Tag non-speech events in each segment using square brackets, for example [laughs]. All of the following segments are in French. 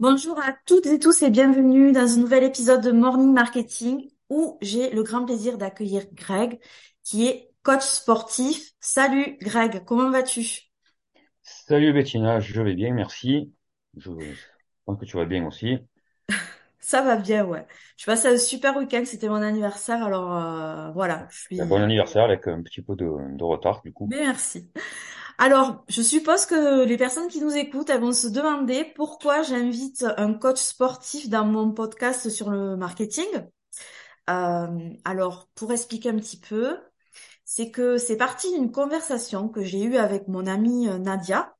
Bonjour à toutes et tous et bienvenue dans un nouvel épisode de Morning Marketing où j'ai le grand plaisir d'accueillir Greg qui est coach sportif. Salut Greg, comment vas-tu? Salut Bettina, je vais bien, merci. Je pense que tu vas bien aussi. [laughs] Ça va bien, ouais. Je suis passé un super week-end, c'était mon anniversaire, alors euh, voilà, je Ben, Bon suis... anniversaire avec un petit peu de, de retard du coup. Mais merci. Alors, je suppose que les personnes qui nous écoutent, elles vont se demander pourquoi j'invite un coach sportif dans mon podcast sur le marketing. Euh, alors, pour expliquer un petit peu, c'est que c'est parti d'une conversation que j'ai eue avec mon amie euh, Nadia,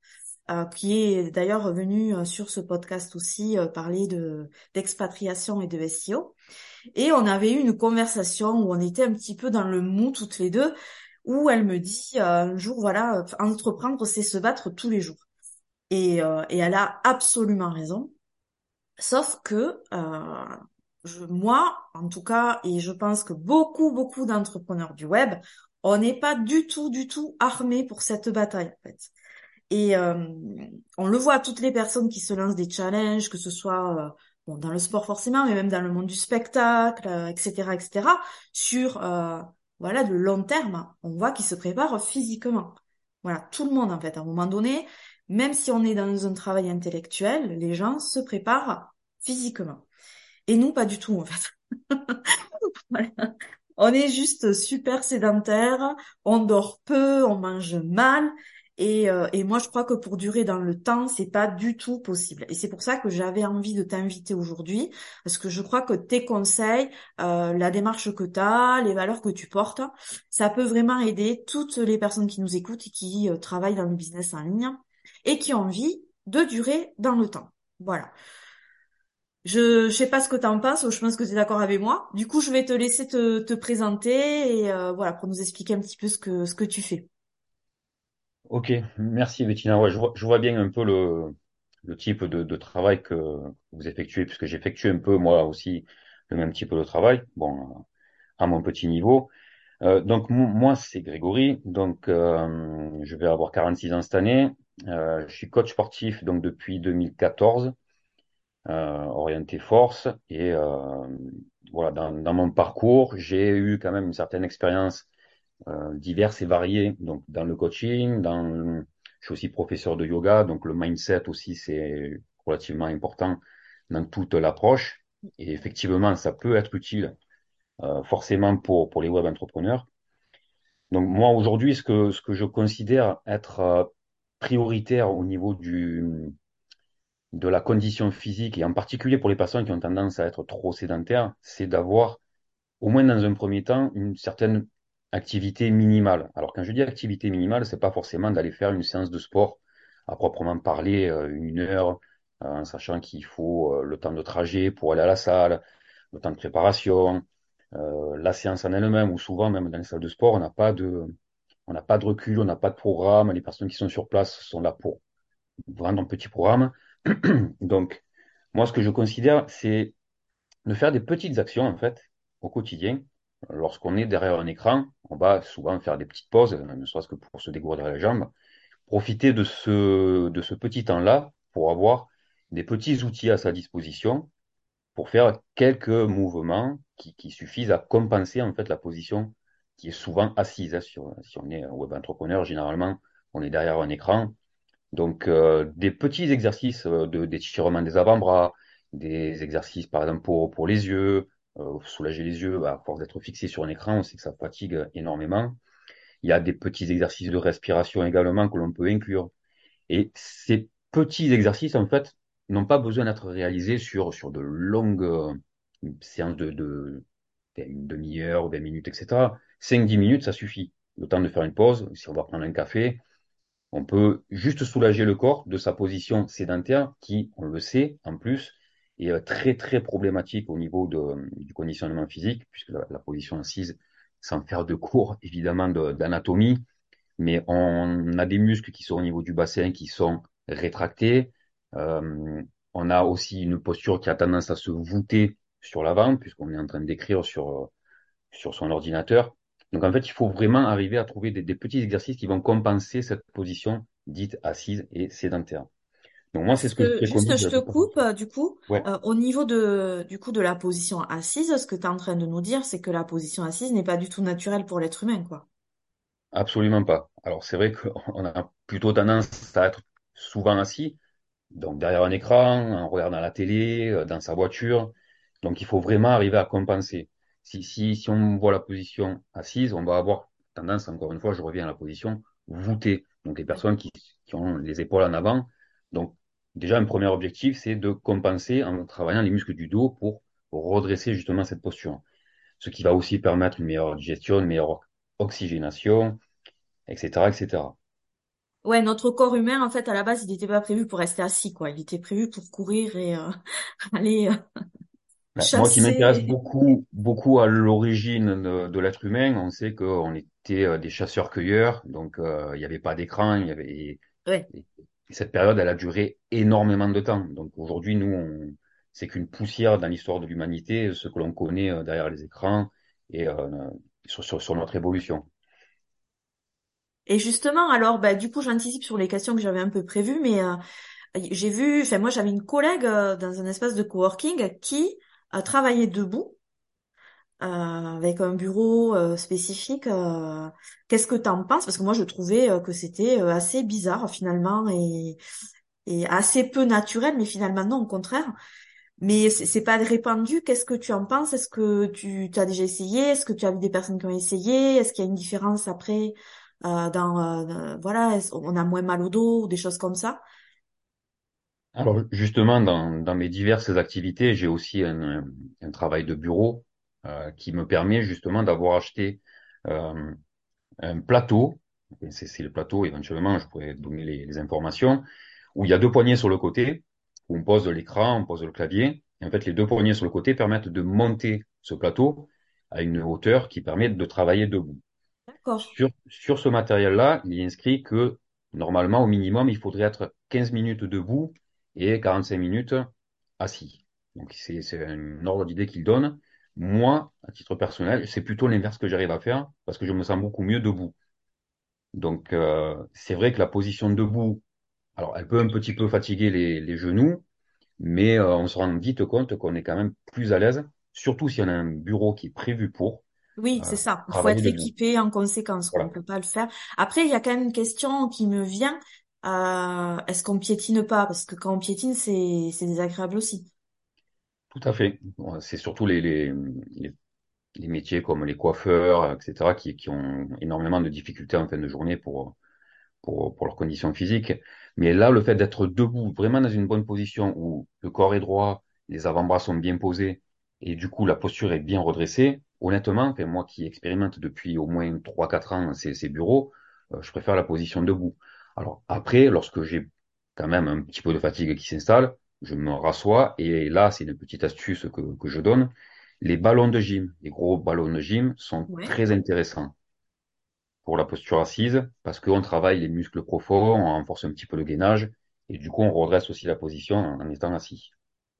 euh, qui est d'ailleurs venue euh, sur ce podcast aussi euh, parler de d'expatriation et de SEO. Et on avait eu une conversation où on était un petit peu dans le mou toutes les deux, où elle me dit euh, un jour, voilà, entreprendre, c'est se battre tous les jours. Et, euh, et elle a absolument raison. Sauf que euh, je, moi, en tout cas, et je pense que beaucoup, beaucoup d'entrepreneurs du web, on n'est pas du tout, du tout armés pour cette bataille, en fait. Et euh, on le voit, toutes les personnes qui se lancent des challenges, que ce soit euh, bon, dans le sport forcément, mais même dans le monde du spectacle, euh, etc., etc., sur euh, voilà le long terme, on voit qu'ils se préparent physiquement. Voilà, tout le monde en fait, à un moment donné, même si on est dans un travail intellectuel, les gens se préparent physiquement. Et nous, pas du tout en fait. [laughs] On est juste super sédentaire, on dort peu, on mange mal. Et, euh, et moi, je crois que pour durer dans le temps, c'est pas du tout possible. Et c'est pour ça que j'avais envie de t'inviter aujourd'hui, parce que je crois que tes conseils, euh, la démarche que tu as, les valeurs que tu portes, ça peut vraiment aider toutes les personnes qui nous écoutent et qui euh, travaillent dans le business en ligne et qui ont envie de durer dans le temps. Voilà. Je, je sais pas ce que tu en penses, je pense que tu es d'accord avec moi. Du coup, je vais te laisser te, te présenter et voilà pour nous expliquer un petit peu ce que ce que tu fais. Ok, merci Bettina. Ouais, je vois, je vois bien un peu le, le type de, de travail que vous effectuez, puisque j'effectue un peu moi aussi le même type de travail, bon, à mon petit niveau. Euh, donc mo- moi c'est Grégory, donc euh, je vais avoir 46 ans cette année. Euh, je suis coach sportif donc depuis 2014. euh, orienté force. Et euh, voilà, dans, dans mon parcours, j'ai eu quand même une certaine expérience euh, diverse et variée. Donc dans le coaching, dans, je suis aussi professeur de yoga, donc le mindset aussi c'est relativement important dans toute l'approche. Et effectivement, ça peut être utile euh, forcément pour pour les web entrepreneurs. Donc moi aujourd'hui, ce que ce que je considère être euh, prioritaire au niveau du de la condition physique, et en particulier pour les personnes qui ont tendance à être trop sédentaires, c'est d'avoir, au moins dans un premier temps, une certaine activité minimale. Alors quand je dis activité minimale, c'est pas forcément d'aller faire une séance de sport à proprement parler, euh, une heure, euh, en sachant qu'il faut euh, le temps de trajet pour aller à la salle, le temps de préparation, la séance en elle-même, ou souvent même dans les salles de sport, on n'a pas de, on n'a pas de recul, on n'a pas de programme, les personnes qui sont sur place sont là pour vraiment un petit programme. [clears throat] Donc, moi, ce que je considère, c'est de faire des petites actions, en fait, au quotidien. Lorsqu'on est derrière un écran, on va souvent faire des petites pauses, ne serait-ce que pour se dégourdir les jambes. Profiter de ce, petit temps-là pour avoir des petits outils à sa disposition pour faire quelques mouvements qui, suffisent à compenser, en fait, la position qui est souvent assise. Sur, si on est web entrepreneur, généralement, on est derrière un écran donc, euh, des petits exercices euh, de d'étirement des avant-bras, des exercices, par exemple, pour les yeux, euh, soulager les yeux, bah, à force d'être fixé sur un écran, on sait que ça fatigue énormément. Il y a des petits exercices de respiration également que l'on peut inclure. Et ces petits exercices, en fait, n'ont pas besoin d'être réalisés sur, sur de longues euh, séances de, de une demi-heure ou 20 minutes, etc. 5-10 minutes, ça suffit. Le temps de faire une pause, si on va prendre un café, on peut juste soulager le corps de sa position sédentaire qui, on le sait, en plus, est euh, très très problématique au niveau de, du conditionnement physique, puisque la, la position assise, sans faire de cours évidemment d'anatomie, mais on a des muscles qui sont au niveau du bassin qui sont rétractés. Euh, on a aussi une posture qui a tendance à se voûter sur l'avant, puisqu'on est en train d'écrire sur, sur son ordinateur. Donc en fait, il faut vraiment arriver à trouver des, des petits exercices qui vont compenser cette position dite assise et sédentaire. Donc moi, c'est ce que je que, juste, je te coupe, euh, du coup, Ouais, euh, au niveau de, du coup, de la position assise, ce que tu es en train de nous dire, c'est que la position assise n'est pas du tout naturelle pour l'être humain, quoi. absolument pas. Alors c'est vrai qu'on a plutôt tendance à être souvent assis, donc derrière un écran, en regardant la télé, euh, dans sa voiture. Donc il faut vraiment arriver à compenser. Si, si, si on voit la position assise, on va avoir tendance, encore une fois, je reviens à la position voûtée. Donc les personnes qui, qui ont les épaules en avant. Donc déjà, un premier objectif, c'est de compenser en travaillant les muscles du dos pour, pour redresser justement cette posture. Ce qui va aussi permettre une meilleure digestion, une meilleure oxygénation, etc., etc. Ouais, notre corps humain, en fait, à la base, il n'était pas prévu pour rester assis, quoi. Il était prévu pour courir et euh, [laughs] aller euh, Ben, Moi qui m'intéresse chasser. beaucoup, beaucoup à l'origine de, de l'être humain, on sait qu'on était euh, des chasseurs-cueilleurs, donc euh, il n'y avait pas d'écran, il y avait Ouais. Et cette période, elle a duré énormément de temps. Donc aujourd'hui, nous, on, c'est qu'une poussière dans l'histoire de l'humanité, ce que l'on connaît euh, derrière les écrans et euh, sur, notre évolution. Et justement, alors, bah, du coup, j'anticipe sur les questions que j'avais un peu prévues, mais euh, j'ai vu, enfin, moi, j'avais une collègue dans un espace de coworking qui euh, travaillait debout euh, avec un bureau euh, spécifique. euh, qu'est-ce que t'en penses? Parce que moi, je trouvais euh, que c'était euh, assez bizarre finalement et, et assez peu naturel, mais finalement non, au contraire. Mais c'est pas répandu. Qu'est-ce que tu en penses? Est-ce que tu as déjà essayé? Est-ce que tu as vu des personnes qui ont essayé? Est-ce qu'il y a une différence après euh, dans voilà, on a moins mal au dos ou des choses comme ça? Alors justement, dans, dans mes diverses activités, j'ai aussi un, un travail de bureau qui me permet justement d'avoir acheté euh, un plateau, c'est le plateau, éventuellement, je pourrais donner les, les informations, où il y a deux poignées sur le côté, où on pose l'écran, on pose le clavier. Et en fait, les deux poignées sur le côté permettent de monter ce plateau à une hauteur qui permet de travailler debout. Sur, sur ce matériel-là, il est inscrit que normalement, au minimum, il faudrait être 15 minutes debout et 45 minutes assis. Donc, c'est c'est un ordre d'idée qu'il donne. Moi, à titre personnel, c'est plutôt l'inverse que j'arrive à faire parce que je me sens beaucoup mieux debout. Donc, euh, c'est vrai que la position debout, alors elle peut un petit peu fatiguer les, les genoux, mais euh, on se rend vite compte qu'on est quand même plus à l'aise, surtout si on a un bureau qui est prévu pour Oui, c'est euh, ça. Il faut être debout. équipé en conséquence. On Voilà, peut pas le faire. Après, il y a quand même une question qui me vient. Euh, est-ce qu'on piétine pas? Parce que quand on piétine, c'est c'est désagréable aussi. Tout à fait. C'est surtout les, métiers comme les coiffeurs, etc., qui, ont énormément de difficultés en fin de journée pour pour, pour leurs conditions physiques. Mais là, le fait d'être debout, vraiment dans une bonne position où le corps est droit, les avant-bras sont bien posés et du coup la posture est bien redressée, honnêtement, moi qui expérimente depuis au moins trois quatre ans ces, ces bureaux, euh, je préfère la position debout. Alors après, lorsque j'ai quand même un petit peu de fatigue qui s'installe, je me rassois et là, c'est une petite astuce que, que je donne. Les ballons de gym, les gros ballons de gym sont Ouais. très intéressants pour la posture assise, parce qu'on travaille les muscles profonds, on renforce un petit peu le gainage, et du coup, on redresse aussi la position en, en étant assis.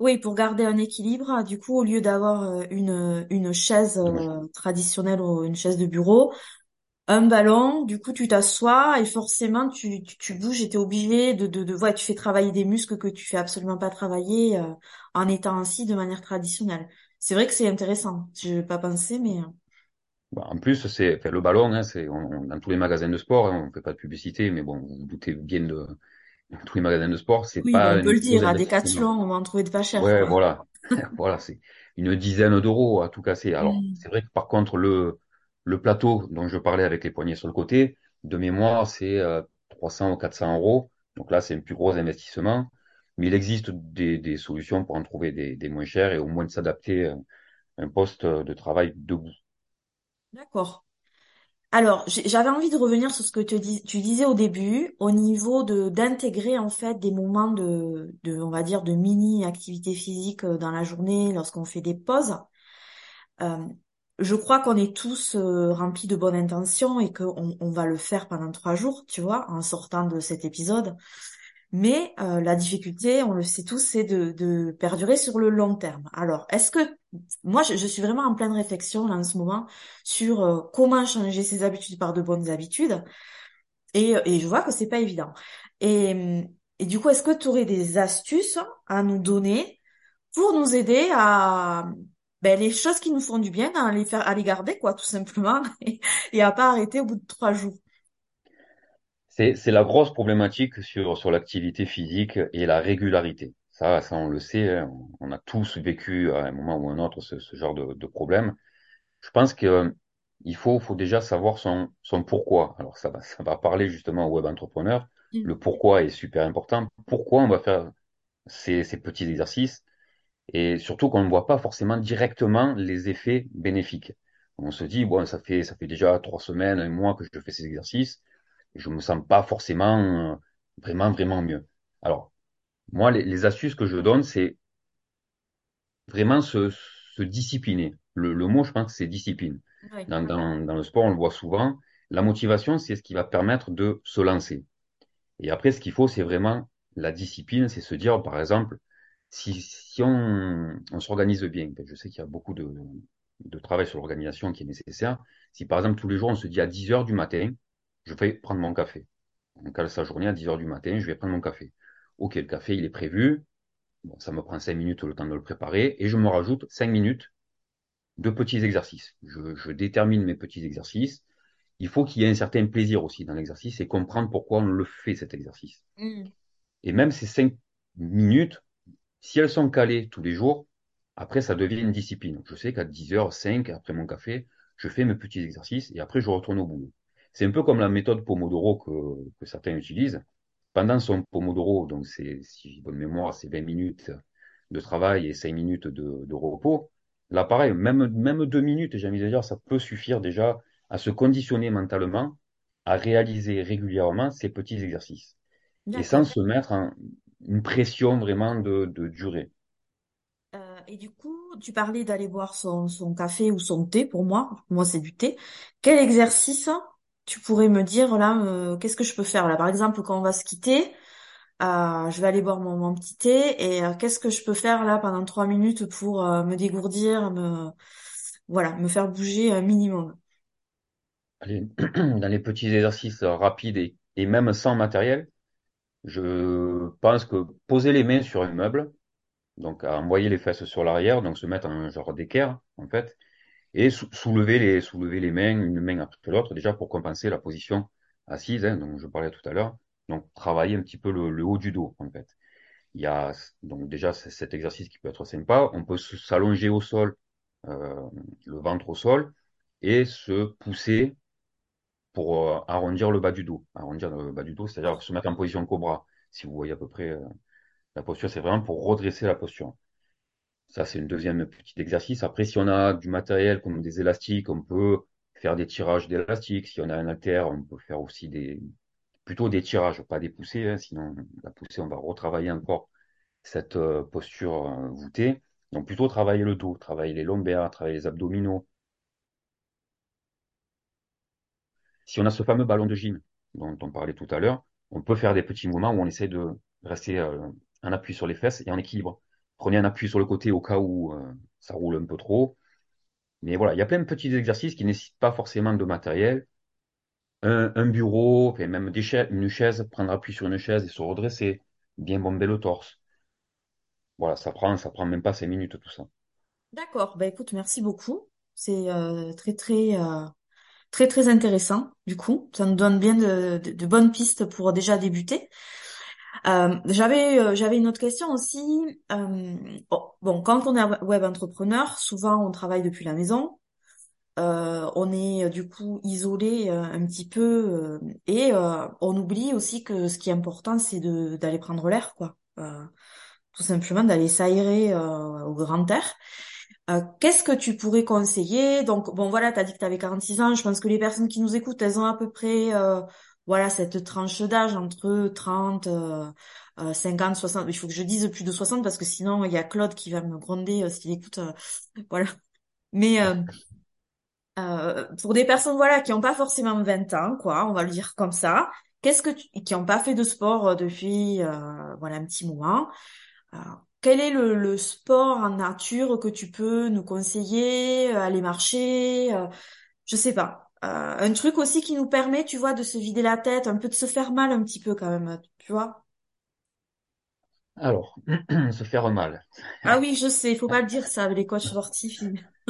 Oui, pour garder un équilibre, du coup, au lieu d'avoir euh, une, une chaise euh, traditionnelle ou une chaise de bureau, un ballon, du coup, tu t'assois et forcément, tu, tu, tu bouges et t'es obligé de, de, de, ouais, tu fais travailler des muscles que tu fais absolument pas travailler euh, en étant assis de manière traditionnelle. C'est vrai que c'est intéressant. Je n'ai pas pensé, mais euh, Bon, en plus, c'est enfin, le ballon, hein, c'est on- on- dans tous les magasins de sport, hein, on fait pas de publicité, mais bon, vous vous doutez bien de tous les magasins de sport, c'est oui, pas on peut le dire, à investissement. Decathlon, on va en trouver de pas cher, Ouais, quoi. voilà, [laughs] voilà, c'est une dizaine d'euros à tout casser. Alors, Hmm. c'est vrai que par contre, le le plateau dont je parlais avec les poignées sur le côté, de mémoire, c'est euh, 300 ou 400 euros. Donc là, c'est un plus gros investissement. Mais il existe des, solutions pour en trouver des, moins chers et au moins de s'adapter à un poste de travail debout. D'accord. Alors, j'avais envie de revenir sur ce que tu disais au début, au niveau d'intégrer en fait des moments de, de, on va dire, de mini activité physique euh, dans la journée lorsqu'on fait des pauses. Euh, je crois qu'on est tous euh, remplis de bonnes intentions et qu'on on va le faire pendant trois jours, tu vois, en sortant de cet épisode. Mais euh, la difficulté, on le sait tous, c'est de, de perdurer sur le long terme. Alors, est-ce que moi, je, je suis vraiment en pleine réflexion là en ce moment sur euh, comment changer ses habitudes par de bonnes habitudes, et, et je vois que c'est pas évident. Et Et du coup, est-ce que tu aurais des astuces à nous donner pour nous aider à ben, les choses qui nous font du bien, à les faire, à les garder, quoi, tout simplement, [laughs] et, et à pas arrêter au bout de trois jours. C'est, c'est la grosse problématique sur, sur l'activité physique et la régularité. Ça, ça, on le sait, hein. on a tous vécu à un moment ou un autre ce, ce genre de, de problème. Je pense que euh, il faut, faut déjà savoir son, son pourquoi. Alors ça va, ça va parler justement au web entrepreneur. Mm. Le pourquoi est super important. Pourquoi on va faire ces, ces petits exercices? Et surtout qu'on ne voit pas forcément directement les effets bénéfiques. On se dit bon, ça fait ça fait déjà trois semaines, un mois que je fais ces exercices, et je me sens pas forcément euh, vraiment vraiment mieux. Alors moi, les, les astuces que je donne, c'est vraiment se, se discipliner. Le, le mot, je pense, c'est discipline. Dans, dans, dans le sport, on le voit souvent. La motivation, c'est ce qui va permettre de se lancer. Et après, ce qu'il faut, c'est vraiment la discipline, c'est se dire, par exemple, si, si on, on s'organise bien, je sais qu'il y a beaucoup de, de travail sur l'organisation qui est nécessaire. Si par exemple, tous les jours, on se dit à 10 heures du matin, je vais prendre mon café. On cale sa journée à 10 heures du matin, je vais prendre mon café. Ok, le café, il est prévu. Bon, ça me prend 5 minutes le temps de le préparer et je me rajoute 5 minutes de petits exercices. Je, je détermine mes petits exercices. Il faut qu'il y ait un certain plaisir aussi dans l'exercice et comprendre pourquoi on le fait cet exercice. Mm. Et même ces 5 minutes, si elles sont calées tous les jours, après ça devient une discipline. Je sais qu'à 10h05, après mon café, je fais mes petits exercices et après je retourne au boulot. C'est un peu comme la méthode Pomodoro que, que certains utilisent. Pendant son Pomodoro, donc c'est, si j'ai bonne mémoire, c'est 20 minutes de travail et 5 minutes de, de repos. Là, pareil, même, même 2 minutes, j'ai envie de dire, ça peut suffire déjà à se conditionner mentalement à réaliser régulièrement ces petits exercices et sans se mettre en une pression vraiment de, de durée. Euh, et du coup, tu parlais d'aller boire son, son café ou son thé, pour moi. Moi, c'est du thé. Quel exercice tu pourrais me dire là, euh, qu'est-ce que je peux faire là? Par exemple, quand on va se quitter, euh, je vais aller boire mon, mon petit thé et qu'est-ce que je peux faire là pendant trois minutes pour me dégourdir, me, voilà, me faire bouger un minimum? Allez, [clears throat] dans les petits exercices rapides et, et même sans matériel, je pense que poser les mains sur un meuble, donc à envoyer les fesses sur l'arrière, donc se mettre en genre d'équerre en fait, et sou- soulever les soulever les mains une main après l'autre déjà pour compenser la position assise, hein, dont je parlais tout à l'heure. Donc travailler un petit peu le, le haut du dos en fait. Il y a donc déjà cet exercice qui peut être sympa. On peut s'allonger au sol, euh, le ventre au sol, et se pousser pour euh, arrondir le bas du dos. Arrondir le bas du dos, c'est-à-dire se mettre en position cobra. Si vous voyez à peu près euh, la posture, c'est vraiment pour redresser la posture. Ça, c'est une deuxième petit exercice. Après, si on a du matériel comme des élastiques, on peut faire des tirages d'élastiques. Si on a un haltère, on peut faire aussi des plutôt des tirages, pas des poussées. hein. sinon, la poussée, on va retravailler encore cette euh, posture voûtée. Donc, plutôt travailler le dos, travailler les lombaires, travailler les abdominaux. Si on a ce fameux ballon de gym dont on parlait tout à l'heure, on peut faire des petits mouvements où on essaie de rester euh, en appui sur les fesses et en équilibre. Prenez un appui sur le côté au cas où euh, ça roule un peu trop. Mais voilà, il y a plein de petits exercices qui nécessitent pas forcément de matériel. Un, bureau, même une chaise, prendre appui sur une chaise et se redresser, bien bomber le torse. Voilà, ça prend, ça prend même pas cinq minutes tout ça. D'accord. Bah écoute, merci beaucoup. C'est euh, très très euh, très très intéressant. Du coup, ça nous donne bien de, de, de bonnes pistes pour déjà débuter. Euh, j'avais euh, j'avais une autre question aussi. Euh, bon, bon, quand on est web entrepreneur, souvent on travaille depuis la maison. Euh, on est du coup isolé euh, un petit peu euh, et on oublie aussi que ce qui est important, c'est de d'aller prendre l'air, quoi. Tout simplement d'aller s'aérer au grand air. Euh, qu'est-ce que tu pourrais conseiller? Donc, bon, voilà, tu as dit que tu avais 46 ans. Je pense que les personnes qui nous écoutent, elles ont à peu près, euh, voilà, cette tranche d'âge entre 30, euh, euh, 50, 60. Il faut que je dise plus de 60 parce que sinon, il y a Claude qui va me gronder euh, s'il écoute. euh, [laughs] voilà. Mais euh, euh, pour des personnes, voilà, qui n'ont pas forcément 20 ans, quoi, on va le dire comme ça, qu'est-ce que tu, qui n'ont pas fait de sport euh, depuis, euh, voilà, un petit moment? Quel est le, le sport en nature que tu peux nous conseiller, euh, aller marcher, euh, je sais pas. Euh, un truc aussi qui nous permet, tu vois, de se vider la tête, un peu de se faire mal un petit peu quand même, tu vois. Alors, [clears throat] se faire mal. Ah oui, je sais, il faut pas le dire ça, les coachs sportifs. [laughs]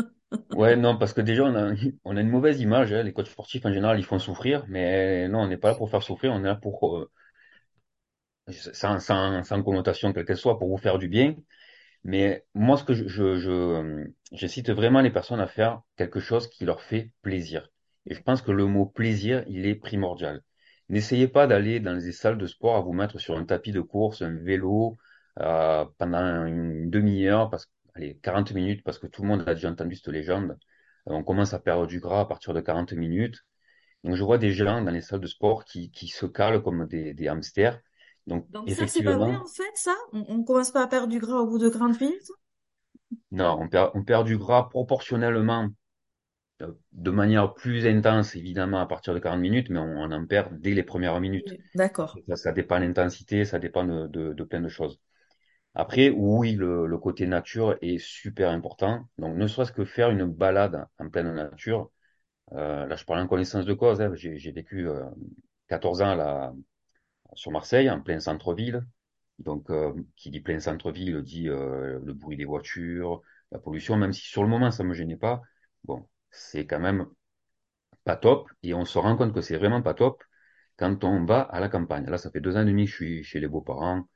Ouais, non, parce que déjà, on a, on a une mauvaise image. hein. Les coachs sportifs, en général, ils font souffrir. Mais non, on n'est pas là pour faire souffrir. On est là pour, euh, sans, sans, sans connotation quelle qu'elle soit, pour vous faire du bien. Mais moi, ce que je, je, je, j'incite vraiment les personnes à faire quelque chose qui leur fait plaisir. Et je pense que le mot plaisir, il est primordial. N'essayez pas d'aller dans les salles de sport à vous mettre sur un tapis de course, un vélo, euh, pendant une demi-heure, parce, allez, 40 minutes, parce que tout le monde a déjà entendu cette légende. Euh, on commence à perdre du gras à partir de 40 minutes. Donc, je vois des gens dans les salles de sport qui, qui se calent comme des hamsters. Donc, Donc ça, c'est pas vrai effectivement, en fait, ça? On, on commence pas à perdre du gras au bout de 40 minutes? non, on perd, on perd du gras proportionnellement euh, de manière plus intense, évidemment, à partir de 40 minutes, mais on, on en perd dès les premières minutes. D'accord. Ça, ça dépend de l'intensité, ça dépend de, de, de plein de choses. Après, oui, le, le côté nature est super important. Donc, ne serait-ce que faire une balade en pleine nature. Euh, là, je parle en connaissance de cause. hein. J'ai, vécu euh, 14 ans là, sur Marseille, en plein centre-ville. Donc, euh, qui dit plein centre-ville dit euh, le bruit des voitures, la pollution, même si sur le moment, ça me gênait pas. Bon, c'est quand même pas top, et on se rend compte que c'est vraiment pas top quand on va à la campagne. Là, ça fait deux ans et demi que je suis chez les beaux-parents,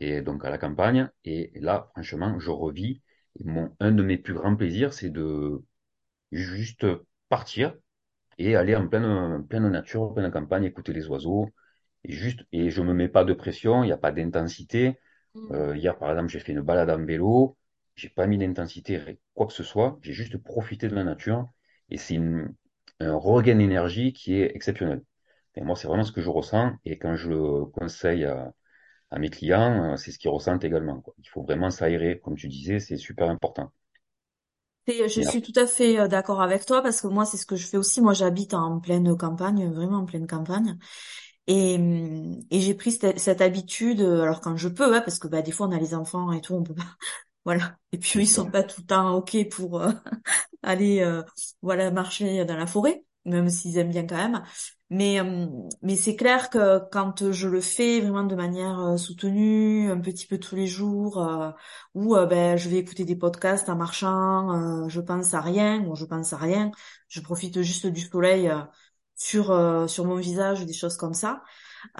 et donc à la campagne, et là, franchement, je revis. Mon, un de mes plus grands plaisirs, c'est de juste partir et aller en pleine, pleine nature, en pleine campagne, écouter les oiseaux, et juste, et je me mets pas de pression, il n'y a pas d'intensité. Hmm. Euh, hier, par exemple, j'ai fait une balade en vélo, j'ai pas mis d'intensité, quoi que ce soit, j'ai juste profité de la nature, et c'est un regain d'énergie qui est exceptionnel. Et moi, c'est vraiment ce que je ressens, et quand je le conseille à, à mes clients, euh, c'est ce qu'ils ressentent également, quoi. Il faut vraiment s'aérer, comme tu disais, c'est super important. Et je Et suis tout à fait euh, d'accord avec toi parce que moi, c'est ce que je fais aussi. Moi, j'habite en pleine campagne, vraiment en pleine campagne. Et, et j'ai pris cette, cette habitude, euh, alors quand je peux, hein, parce que bah, des fois on a les enfants et tout, on peut pas, [laughs] voilà. Et puis eux, ils sont pas tout le temps ok pour euh, [laughs] aller, euh, voilà, marcher dans la forêt, même s'ils aiment bien quand même. Mais hum, mais c'est clair que quand je le fais vraiment de manière euh, soutenue, un petit peu tous les jours, euh, ou euh, ben je vais écouter des podcasts en marchant, euh, je pense à rien, ou je pense à rien, je profite juste du soleil. Sur euh, sur mon visage, des choses comme ça.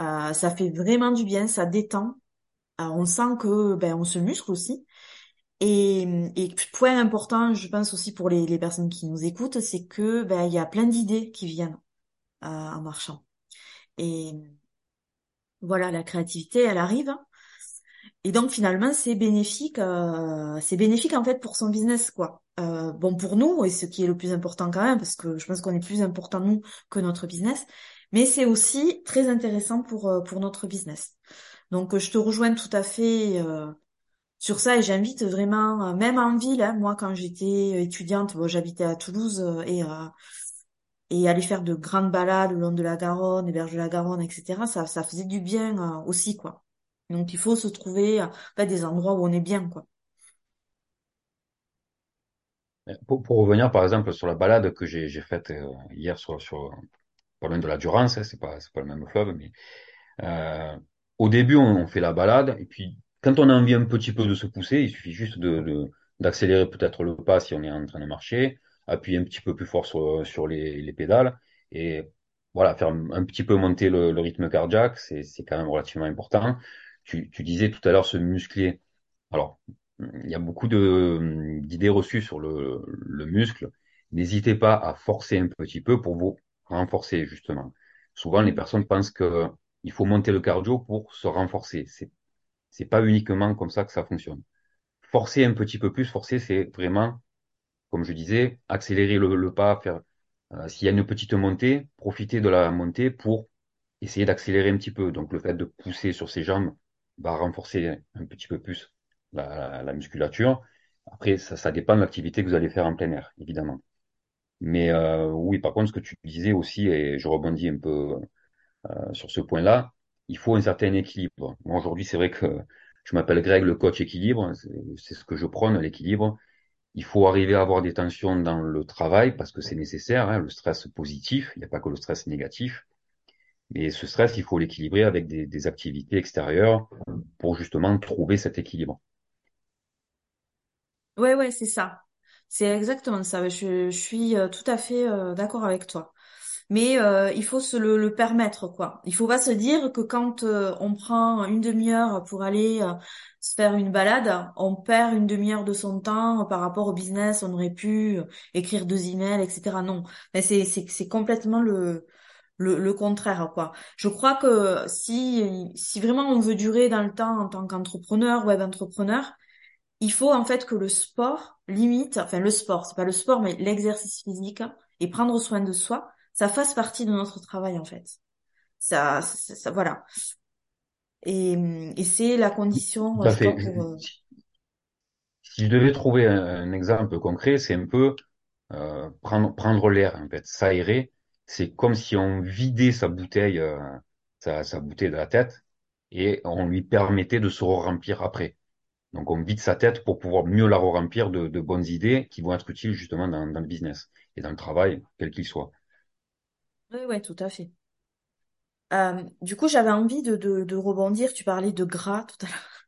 Euh, ça fait vraiment du bien, ça détend. Euh, on sent que ben on se muscle aussi. Et, et point important, je pense aussi pour les, les personnes qui nous écoutent, c'est que ben il y a plein d'idées qui viennent en marchant. Et voilà, la créativité, elle arrive. Et donc finalement, c'est bénéfique, c'est bénéfique en fait pour son business quoi. Euh, bon pour nous et ce qui est le plus important quand même, parce que je pense qu'on est plus important nous que notre business, mais c'est aussi très intéressant pour euh, pour notre business. Donc euh, je te rejoins tout à fait euh, sur ça et j'invite vraiment, euh, même en ville, hein, moi quand j'étais étudiante, bon, j'habitais à Toulouse et euh, et aller faire de grandes balades le long de la Garonne, les berges de la Garonne, etc. Ça ça faisait du bien aussi quoi. Donc il faut se trouver pas des endroits où on est bien, quoi. Pour, pour revenir, par exemple, sur la balade que j'ai faite euh, hier sur, sur, pas loin de la Durance, hein, c'est pas, le même fleuve, mais Euh, au début, on, fait la balade, et puis quand on a envie un petit peu de se pousser, il suffit juste de, d'accélérer peut-être le pas si on est en train de marcher, appuyer un petit peu plus fort sur, sur les, les pédales, et voilà, faire un, petit peu monter le, le rythme cardiaque, c'est, c'est quand même relativement important. Tu, tu disais tout à l'heure se muscler. Alors, il y a beaucoup de, d'idées reçues sur le, le muscle. N'hésitez pas à forcer un petit peu pour vous renforcer, justement. Souvent, les personnes pensent que il faut monter le cardio pour se renforcer. C'est, c'est pas uniquement comme ça que ça fonctionne. Forcer un petit peu plus, forcer, c'est vraiment, comme je disais, accélérer le, le pas, faire, euh, s'il y a une petite montée, profiter de la montée pour essayer d'accélérer un petit peu. Donc, le fait de pousser sur ses jambes va renforcer un petit peu plus la, la, la musculature. Après, ça, ça dépend de l'activité que vous allez faire en plein air, évidemment. Mais euh, oui, par contre, ce que tu disais aussi, et je rebondis un peu euh, sur ce point-là, il faut un certain équilibre. Moi, aujourd'hui, c'est vrai que je m'appelle Greg, le coach équilibre, c'est ce que je prône, l'équilibre. Il faut arriver à avoir des tensions dans le travail parce que c'est nécessaire, hein, le stress positif, il n'y a pas que le stress négatif. Mais ce stress, il faut l'équilibrer avec des activités extérieures pour justement trouver cet équilibre. Ouais, ouais, c'est ça. C'est exactement ça. Je, suis euh, tout à fait euh, d'accord avec toi. Mais euh, il faut se le, permettre, quoi. Il faut pas se dire que quand on prend une demi-heure pour aller se faire une balade, on perd une demi-heure de son temps par rapport au business. On aurait pu écrire deux emails, etc. Non, mais c'est c'est c'est complètement le le, le contraire, quoi. Je crois que si si vraiment on veut durer dans le temps en tant qu'entrepreneur, web entrepreneur, il faut en fait que le sport limite, enfin le sport, c'est pas le sport, mais l'exercice physique et prendre soin de soi, ça fasse partie de notre travail en fait. Ça, ça, ça- voilà. Et, et c'est la condition, je fait. pour. euh, Si je devais trouver un, un exemple concret, c'est un peu euh, prendre, prendre l'air, en fait, s'aérer. C'est comme si on vidait sa bouteille, euh, sa, sa bouteille de la tête et on lui permettait de se remplir après. Donc on vide sa tête pour pouvoir mieux la remplir de, de bonnes idées qui vont être utiles justement dans, dans le business et dans le travail, quel qu'il soit. Ouais, ouais, tout à fait. Euh, du coup, j'avais envie de, de, de rebondir. Tu parlais de gras tout à l'heure,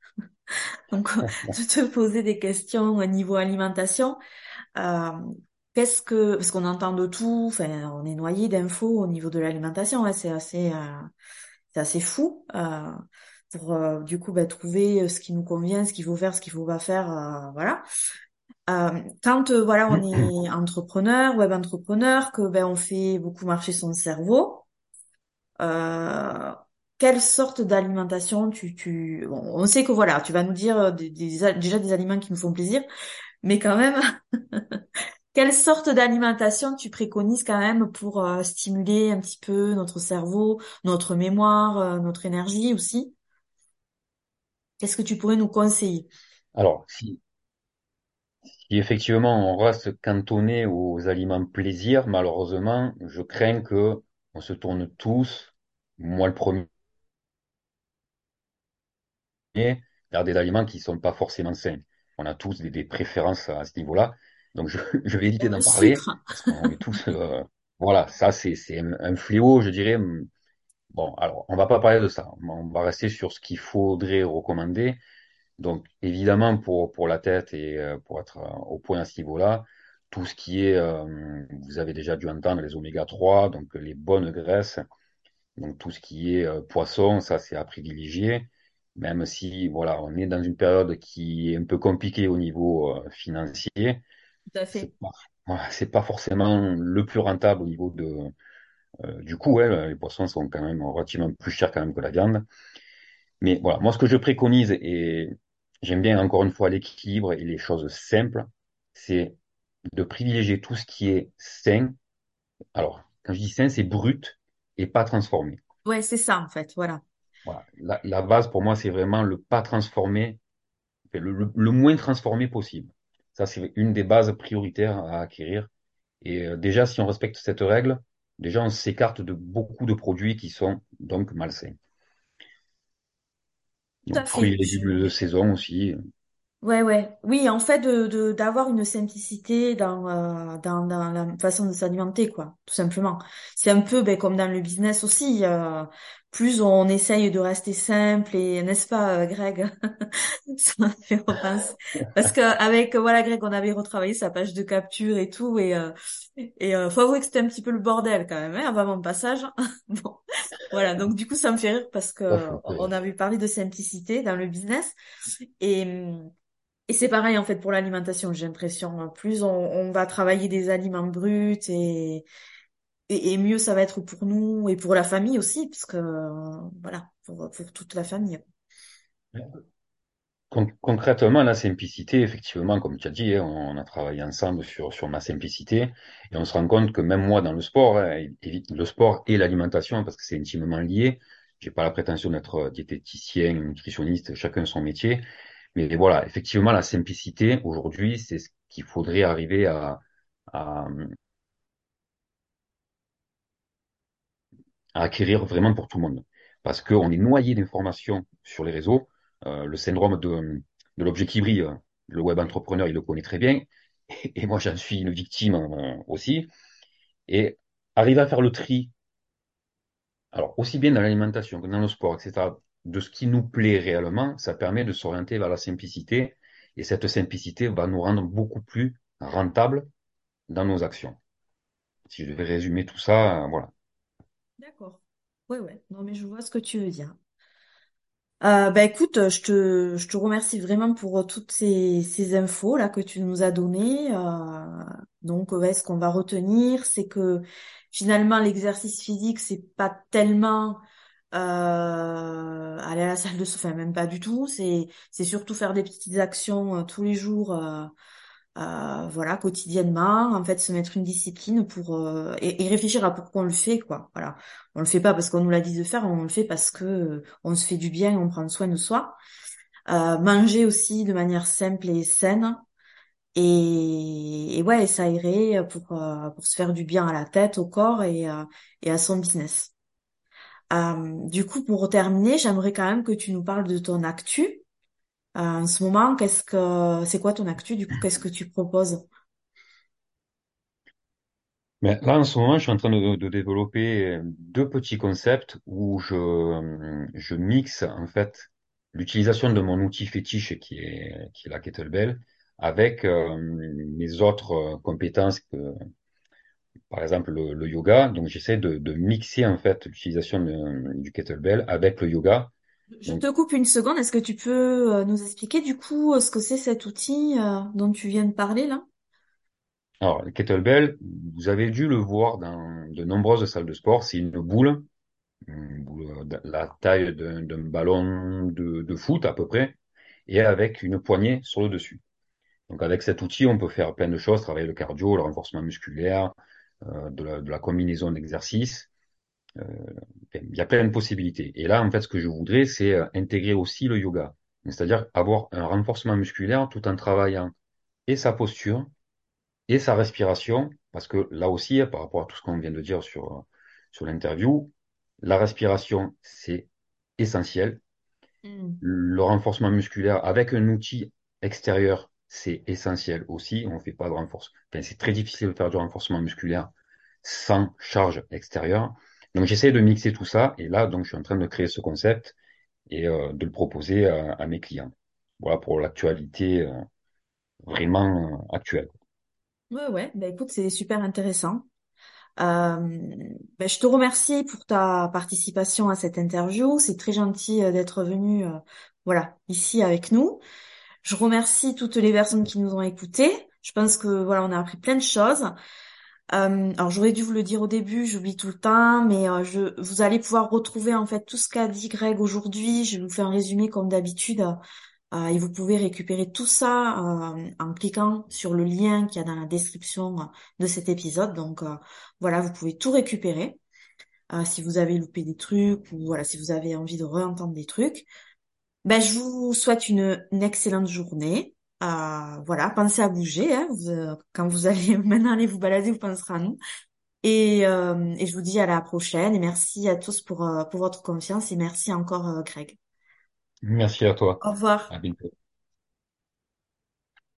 [laughs] donc [laughs] de te poser des questions au niveau alimentation. Euh, qu'est-ce que, parce qu'on entend de tout, enfin, on est noyé d'infos au niveau de l'alimentation. hein, c'est assez, euh, c'est assez fou. Pour euh, du coup bah, trouver euh, ce qui nous convient, ce qu'il faut faire, ce qu'il faut pas faire, euh, voilà. Euh, quand euh, voilà on est [clears throat] entrepreneur, web entrepreneur, que ben on fait beaucoup marcher son cerveau, euh, quelle sorte d'alimentation tu tu bon, on sait que voilà tu vas nous dire des, des- déjà des aliments qui nous font plaisir, mais quand même [laughs] quelle sorte d'alimentation tu préconises quand même pour euh, stimuler un petit peu notre cerveau, notre mémoire, euh, notre énergie aussi? Qu'est-ce que tu pourrais nous conseiller? Alors, si, si effectivement on reste cantonné aux aliments plaisir, malheureusement, je crains que on se tourne tous, moi le premier, vers des aliments qui sont pas forcément sains. On a tous des, des préférences à ce niveau-là. Donc je, je vais éviter d'en parler sucre. qu'on est tous, euh, voilà, ça c'est c'est un, un fléau, je dirais. Bon, alors on va pas parler de ça. On va rester sur ce qu'il faudrait recommander. Donc évidemment pour pour la tête et euh, pour être euh, au point à ce niveau-là, tout ce qui est, euh, vous avez déjà dû entendre les oméga 3, donc les bonnes graisses, donc tout ce qui est euh, poisson, ça c'est à privilégier. Même si voilà, on est dans une période qui est un peu compliquée au niveau euh, financier, Tout à c'est fait. pas voilà, c'est pas forcément le plus rentable au niveau de euh, du coût. Ouais, les poissons sont quand même relativement plus chers quand même que la viande. Mais voilà, moi ce que je préconise, et j'aime bien encore une fois l'équilibre et les choses simples, c'est de privilégier tout ce qui est sain. Alors, quand je dis sain, c'est brut et pas transformé. Ouais, c'est ça en fait, voilà. Voilà. La, la base pour moi, c'est vraiment le pas transformé, enfin, le, le- le moins transformé possible. Ça, c'est une des bases prioritaires à acquérir. Et euh, déjà, si on respecte cette règle, déjà on s'écarte de beaucoup de produits qui sont donc malsains. Donc, fruits et légumes de saison aussi. Ouais, ouais. Oui, en fait, de, de, d'avoir une simplicité dans, euh, dans, dans la façon de s'alimenter, quoi, tout simplement. C'est un peu ben, comme dans le business aussi. euh, plus on essaye de rester simple et n'est-ce pas, euh, Greg? [laughs] Ça m'a fait repenser. Parce que avec voilà, Greg, on avait retravaillé sa page de capture et tout, et euh, et euh, faut avouer que c'était un petit peu le bordel quand même, hein, avant mon passage. [laughs] Bon, voilà. Donc du coup, ça me fait rire parce que on avait parlé de simplicité dans le business et et c'est pareil en fait pour l'alimentation, j'ai l'impression. Plus on, on va travailler des aliments bruts et, et, mieux ça va être pour nous et pour la famille aussi, parce que euh, voilà, pour, pour toute la famille. Con- concrètement, la simplicité, effectivement, comme tu as dit, hein, on a travaillé ensemble sur, sur ma simplicité et on se rend compte que même moi, dans le sport, hein, le sport et l'alimentation, parce que c'est intimement lié, j'ai pas la prétention d'être diététicien, nutritionniste, chacun son métier, mais voilà, effectivement, la simplicité, aujourd'hui, c'est ce qu'il faudrait arriver à, à, à acquérir vraiment pour tout le monde. Parce qu'on est noyé d'informations sur les réseaux. Euh, le syndrome de, de l'objet qui brille, euh, le web entrepreneur, il le connaît très bien. Et, moi, j'en suis une victime euh, aussi. Et arriver à faire le tri Alors, aussi bien dans l'alimentation que dans le sport, etc., de ce qui nous plaît réellement, ça permet de s'orienter vers la simplicité. Et cette simplicité va nous rendre beaucoup plus rentables dans nos actions. Si je devais résumer tout ça, voilà. D'accord. Ouais, ouais. Non, mais je vois ce que tu veux dire. Euh, bah écoute, je te, je te remercie vraiment pour toutes ces, ces infos là que tu nous as données. Euh, donc, ouais, ce qu'on va retenir, c'est que finalement l'exercice physique, c'est pas tellement euh, aller à la salle de sport, enfin même pas du tout. C'est, c'est surtout faire des petites actions euh, tous les jours. Euh, voilà, quotidiennement, en fait, se mettre une discipline pour euh, et, et réfléchir à pourquoi on le fait, quoi. Voilà, on le fait pas parce qu'on nous l'a dit de faire, on le fait parce que euh, on se fait du bien, on prend soin de soi. Euh, manger aussi de manière simple et saine. Et, et ouais, irait pour pour se faire du bien à la tête, au corps et et à son business. Du coup, pour terminer, j'aimerais quand même que tu nous parles de ton actu. Euh, en ce moment, qu'est-ce que c'est quoi ton actu? Du coup, qu'est-ce que tu proposes? Mais là, en ce moment, je suis en train de, développer deux petits concepts où je, je mixe en fait l'utilisation de mon outil fétiche qui est, qui est la kettlebell avec euh, mes autres euh, compétences, par exemple le, le yoga. Donc, j'essaie de, de mixer en fait l'utilisation du kettlebell avec le yoga. Je te coupe une seconde. Est-ce que tu peux euh, nous expliquer du coup euh, ce que c'est cet outil euh, dont tu viens de parler là? alors, le kettlebell, vous avez dû le voir dans de nombreuses salles de sport. C'est une boule euh, la taille d'un d'un ballon de, de foot à peu près, et avec une poignée sur le dessus. Donc avec cet outil, on peut faire plein de choses, travailler le cardio, le renforcement musculaire, euh, de, la, de la combinaison d'exercices. Euh, il y a plein de possibilités. Et là, en fait, ce que je voudrais, c'est euh, intégrer aussi le yoga. C'est-à-dire avoir un renforcement musculaire tout en travaillant et sa posture et sa respiration, parce que là aussi, par rapport à tout ce qu'on vient de dire sur, sur l'interview, la respiration, c'est essentiel. Hmm. Le renforcement musculaire avec un outil extérieur, c'est essentiel aussi. On ne fait pas de renforcement. Enfin, c'est très difficile de faire du renforcement musculaire sans charge extérieure. Donc j'essaie de mixer tout ça et là donc je suis en train de créer ce concept et euh, de le proposer à, mes clients. Voilà pour l'actualité euh, vraiment euh, actuelle. Ouais, ouais. Bah écoute, c'est super intéressant. Bah, je te remercie pour ta participation à cette interview. C'est très gentil d'être venu, voilà, ici avec nous. Je remercie toutes les personnes qui nous ont écoutés. Je pense que voilà, on a appris plein de choses. Euh, alors j'aurais dû vous le dire au début, j'oublie tout le temps, mais euh, vous allez pouvoir retrouver en fait tout ce qu'a dit Greg aujourd'hui. Je vous faire un résumé comme d'habitude euh, et vous pouvez récupérer tout ça euh, en cliquant sur le lien qu'il y a dans la description de cet épisode. Donc voilà, vous pouvez tout récupérer si vous avez loupé des trucs ou voilà si vous avez envie de réentendre des trucs. Ben je vous souhaite une excellente journée. Euh, voilà, pensez à bouger. Hein, vous, euh, quand vous allez [laughs] maintenant aller vous balader, vous penserez à nous. Et, euh, et je vous dis à la prochaine. Et merci à tous pour, euh, pour votre confiance. Et merci encore, euh, Greg. Merci à toi. Au revoir. À bientôt.